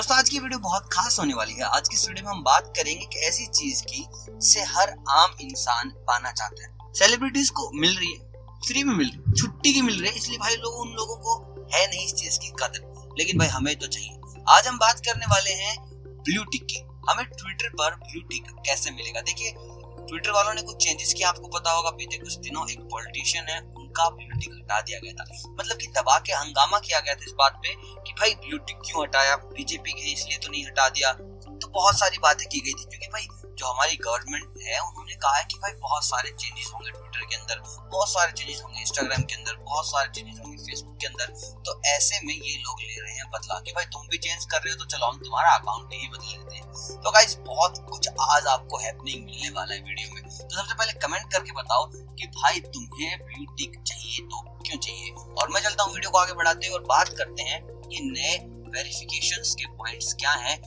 दोस्तों, आज की वीडियो बहुत खास होने वाली है। आज की इस वीडियो में हम बात करेंगे कि ऐसी चीज़ की जिसे हर आम इंसान पाना चाहता है। सेलिब्रिटीज को मिल रही है फ्री में मिल रही है, छुट्टी की मिल रही है, इसलिए भाई लोग उन लोगों को है नहीं इस चीज़ की कदर। लेकिन भाई हमें तो चाहिए। आज हम बात करने वाले हैं ब्लू टिक की। हमें ट्विटर पर ब्लू टिक कैसे मिलेगा? देखिए ट्विटर वालों ने कुछ चेंजेस किया आपको पता होगा, बीते कुछ दिनों एक पॉलिटिशियन है उनका ब्लूटिक हटा दिया गया था। मतलब कि दबा के हंगामा किया गया था इस बात पे कि भाई ब्लूटिक क्यों हटाया? बीजेपी के इसलिए तो नहीं हटा दिया। तो बहुत सारी बातें की गई थी, क्योंकि भाई जो हमारी गवर्नमेंट है, उन्होंने कहा है कि भाई बहुत सारे चेंजेस होंगे ट्विटर के अंदर, बहुत सारे चेंजेस होंगे इंस्टाग्राम के अंदर, बहुत सारे चेंजेस होंगे फेसबुक के अंदर। तो ऐसे में ये लोग ले रहे हैं बदला कि भाई तुम भी चेंज कर रहे हो तो चलो हम तुम्हारा अकाउंट नहीं बदल लेते हैं। तो गाइस बहुत कुछ आज आपको हैपनिंग मिलने वाला है वीडियो में। तो सबसे पहले कमेंट करके बताओ कि भाई तुम्हें ब्लू चाहिए तो क्यों चाहिए? और मैं चलता हूँ वीडियो को आगे बढ़ाते हैं और बात करते हैं कि नए वेरिफिकेशन के पॉइंट्स क्या हैं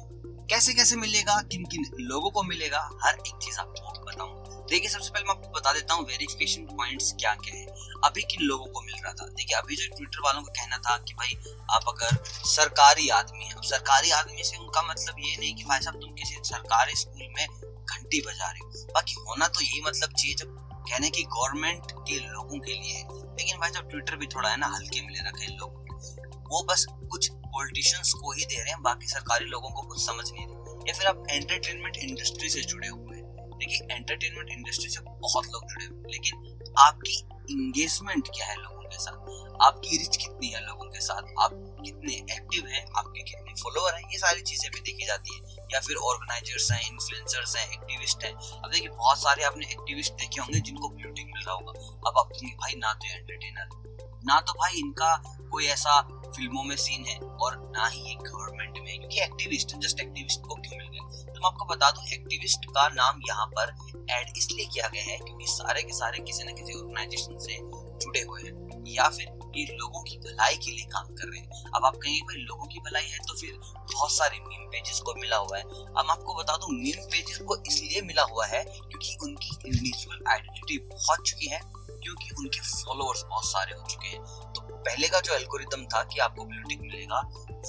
कैसे कैसे मिलेगा, किन किन लोगों को मिलेगा, हर एक चीज़ आपको बताऊँ। देखिए, सबसे पहले मैं आपको बता देता हूँ वेरिफिकेशन पॉइंट्स क्या क्या है। अभी किन लोगों को मिल रहा था? देखिए, अभी जो ट्विटर वालों का कहना था कि भाई, आप अगर सरकारी आदमी है सरकारी आदमी से उनका मतलब ये नहीं कि भाई साहब, तुम किसी सरकारी स्कूल में घंटी बजा रहे हो। बाकी होना तो यही मतलब चाहिए जब कहने की गवर्नमेंट के लोगों के लिए है। लेकिन भाई जब ट्विटर भी थोड़ा है ना, हल्के में ले रखे लोग वो बस कुछ पॉलिटिशियंस को ही दे रहे हैं, बाकी सरकारी लोगों को कुछ समझ नहीं रहे। या फिर आप एंटरटेनमेंट इंडस्ट्री से जुड़े हुए हैं। देखिए एंटरटेनमेंट इंडस्ट्री से बहुत लोग जुड़े हुए लेकिन आपकी इंगेजमेंट क्या है लोगों के साथ। आपकी रिच कितनी है लोगों के साथ? आप कितने एक्टिव हैं? आपके कितने फॉलोअर हैं? ये सारी चीज़ें भी देखी जाती है। या फिर ऑर्गेनाइजर्स हैं इन्फ्लुएंसर्स हैं एक्टिविस्ट हैं। अब देखिए, बहुत सारे आपने एक्टिविस्ट देखे होंगे जिनको ब्यूटी मिल रहा होगा। अब आप भाई ना तो एंटरटेनर ना तो भाई इनका कोई ऐसा फ़िल्मों में सीन है और ना ही ये गवर्नमेंट में क्योंकि एक्टिविस्ट जस्ट एक्टिविस्ट को क्यों मिल गए? तो मैं आपको बता दूँ एक्टिविस्ट का नाम यहाँ पर ऐड इसलिए किया गया है क्योंकि सारे के सारे किसी न किसी ऑर्गेनाइजेशन से जुड़े हुए हैं या फिर ये लोगों की भलाई के लिए काम कर रहे हैं। अब आप कहेंगे, भाई, लोगों की भलाई है तो फिर बहुत सारे मीम पेजेस को मिला हुआ है। अब आपको बता दूँ मीम पेजेस को इसलिए मिला हुआ है क्योंकि उनकी इंडिविजुअल आइडेंटिटी बहुत चुकी है, क्योंकि उनके फॉलोअर्स बहुत सारे हो चुके हैं। तो पहले का जो एल्गोरिदम था कि आपको ब्लू टिक मिलेगा,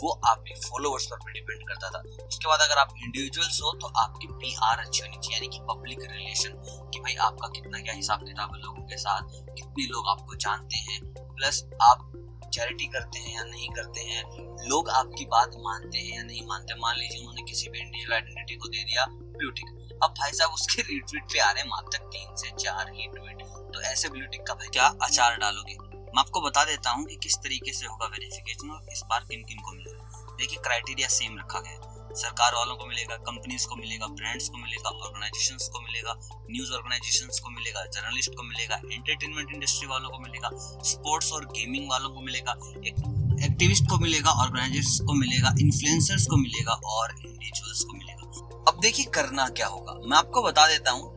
वो आपके फॉलोअर्स पर डिपेंड करता था। उसके बाद अगर आप इंडिविजुअल्स हो तो आपकी पी आर अच्छी होनी चाहिए, यानी कि पब्लिक रिलेशन कि, भाई, आपका कितना क्या हिसाब किताब है लोगों के साथ? कितने लोग आपको जानते हैं? प्लस आप चैरिटी करते हैं या नहीं करते हैं, लोग आपकी बात मानते हैं या नहीं मानते मान लीजिए उन्होंने किसी भी इंडिविजुअल आइडेंटिटी को दे दिया ब्लू टिक अब भाई साहब, उसके रीट्वीट पे आ रहे हैं मात्र तक तीन से चार ही ट्वीट तो ऐसे ब्लू टिक का भाई क्या अचार डालोगे? मैं आपको बता देता हूँ कि किस तरीके से होगा वेरिफिकेशन और इस बार किन किन को मिलेगा देखिए क्राइटेरिया सेम रखा गया सरकार वालों को मिलेगा कंपनीज़ को मिलेगा ब्रांड्स को मिलेगा ऑर्गेनाइजेशन को मिलेगा न्यूज़ ऑर्गेनाइजेशन को मिलेगा जर्नलिस्ट को मिलेगा एंटरटेनमेंट इंडस्ट्री वालों को मिलेगा स्पोर्ट्स और गेमिंग वालों को मिलेगा एक एक्टिविस्ट को मिलेगा ऑर्गेनाइजर्स को मिलेगा इन्फ्लुएंसर्स को मिलेगा और इंडिविजुअल्स को मिलेगा अब देखिए करना क्या होगा मैं आपको बता देता हूँ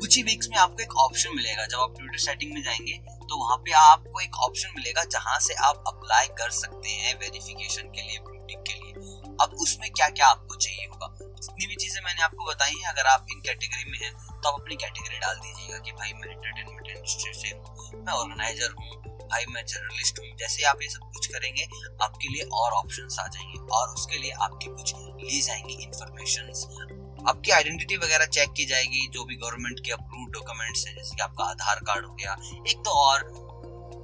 कुछ ही वीक्स में आपको एक ऑप्शन मिलेगा जब आप ट्विटर सेटिंग में जाएँगे तो वहाँ पे आपको एक ऑप्शन मिलेगा जहाँ से आप अप्लाई कर सकते हैं वेरिफिकेशन के लिए ब्लूटिक के लिए अब उसमें क्या क्या आपको चाहिए होगा? जितनी भी चीज़ें मैंने आपको बताई हैं, अगर आप इन कैटेगरी में हैं तो आप अपनी कैटेगरी डाल दीजिएगा कि भाई मैं एंटरटेनमेंट इंडस्ट्री से हूँ, मैं ऑर्गेनाइजर हूँ, भाई मैं जर्नलिस्ट हूँ। जैसे आप ये सब कुछ करेंगे, आपके लिए और ऑप्शंस आ जाएँगे और उसके लिए आपकी कुछ ली जाएँगी इंफॉर्मेशन आपकी आइडेंटिटी वगैरह चेक की जाएगी, जो भी गवर्नमेंट के अप्रूव डॉक्यूमेंट्स हैं, जैसे कि आपका आधार कार्ड हो गया, एक तो और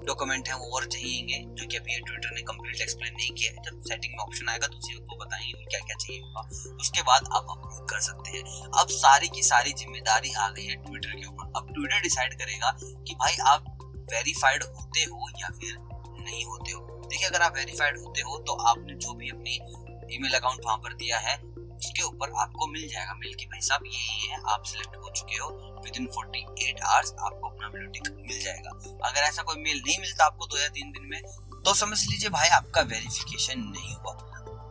डॉक्यूमेंट है, वो और चाहिए जो कि अभी ट्विटर ने कंप्लीट नहीं किया है। जब सेटिंग में ऑप्शन आएगा तो उसी को बताएँगे क्या क्या चाहिए। होगा उसके बाद आप अप्रूव कर सकते हैं। अब सारी की सारी ज़िम्मेदारी आ गई है ट्विटर के ऊपर। अब ट्विटर डिसाइड करेगा कि भाई आप वेरीफाइड होते हो या फिर नहीं होते हो। देखिए, अगर आप वेरीफाइड होते हो तो आपने जो भी अपनी ईमेल अकाउंट वहाँ पर दिया है, उसके ऊपर आपको मिल जाएगा। मेल के भाई साहब, ये ही है, आप सिलेक्ट हो चुके हो। Within forty eight hours आपको अपना ब्लू मिल जाएगा। अगर ऐसा कोई मेल नहीं मिलता आपको दो या तीन दिन में तो समझ लीजिए भाई, आपका वेरिफिकेशन नहीं हुआ।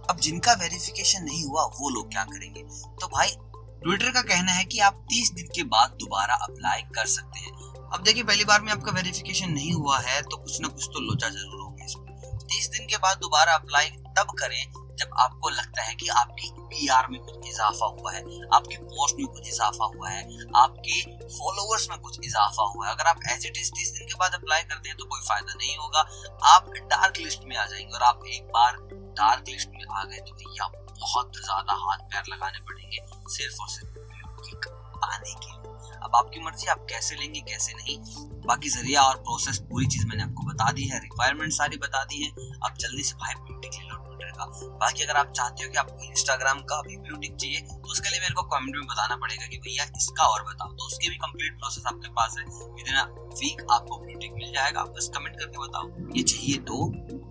अब जिनका वेरिफिकेशन नहीं हुआ, वो लोग क्या करेंगे? तो भाई ट्विटर का कहना है कि आप 30 दिन के बाद दोबारा अप्लाई कर सकते हैं। अब देखिए, पहली बार में आपका वेरिफिकेशन नहीं हुआ है तो कुछ ना कुछ तो लोचा ज़रूर होगा इसमें। तीस दिन के बाद दोबारा अप्लाई तब करें जब आपको लगता है कि आपकी पीआर में कुछ इजाफा हुआ है, आपकी पोस्ट में कुछ इजाफा हुआ है, आपके फॉलोअर्स में कुछ इजाफा हुआ है, अगर आप एज इट इज़ तीस दिन के बाद अप्लाई करते हैं तो कोई फ़ायदा नहीं होगा। आप डार्क लिस्ट में आ जाएँगे और आप एक बार डार्क लिस्ट में आ गए तो भैया बहुत ज़्यादा हाथ पैर लगाने पड़ेंगे, सिर्फ़ और सिर्फ़। पाने के लिए अब आपकी मर्ज़ी, आप कैसे लेंगे, कैसे नहीं। बाकी ज़रिया और प्रोसेस पूरी चीज़ मैंने आपको बता दी है रिक्वायरमेंट सारी बता दी है। अब जल्दी से भाई ब्लूटिक ले लो ट्विटर का। बाकी अगर आप चाहते हो कि आपको इंस्टाग्राम का भी ब्लूटिक चाहिए तो उसके लिए मेरे को कमेंट में बताना पड़ेगा कि भैया इसका और बताओ। तो उसकी भी कंप्लीट प्रोसेस आपके पास है। विद इन वीक आपको ब्लूटिक मिल जाएगा। आप बस कमेंट करके बताओ। ये चाहिए तो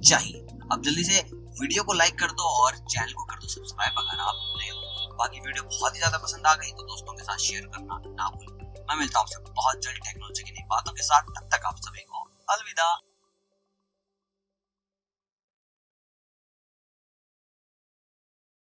चाहिए। अब जल्दी से वीडियो को लाइक कर दो और चैनल को कर दो। सब्सक्राइब अगर आप नए हो। बाकी वीडियो बहुत ही ज़्यादा पसंद आ गई तो दोस्तों के साथ शेयर करना ना भूलें। मैं मिलता हूँ आपसे बहुत जल्द टेक्नोलॉजी की नई बातों के साथ। तब तक आप सभी को अलविदा।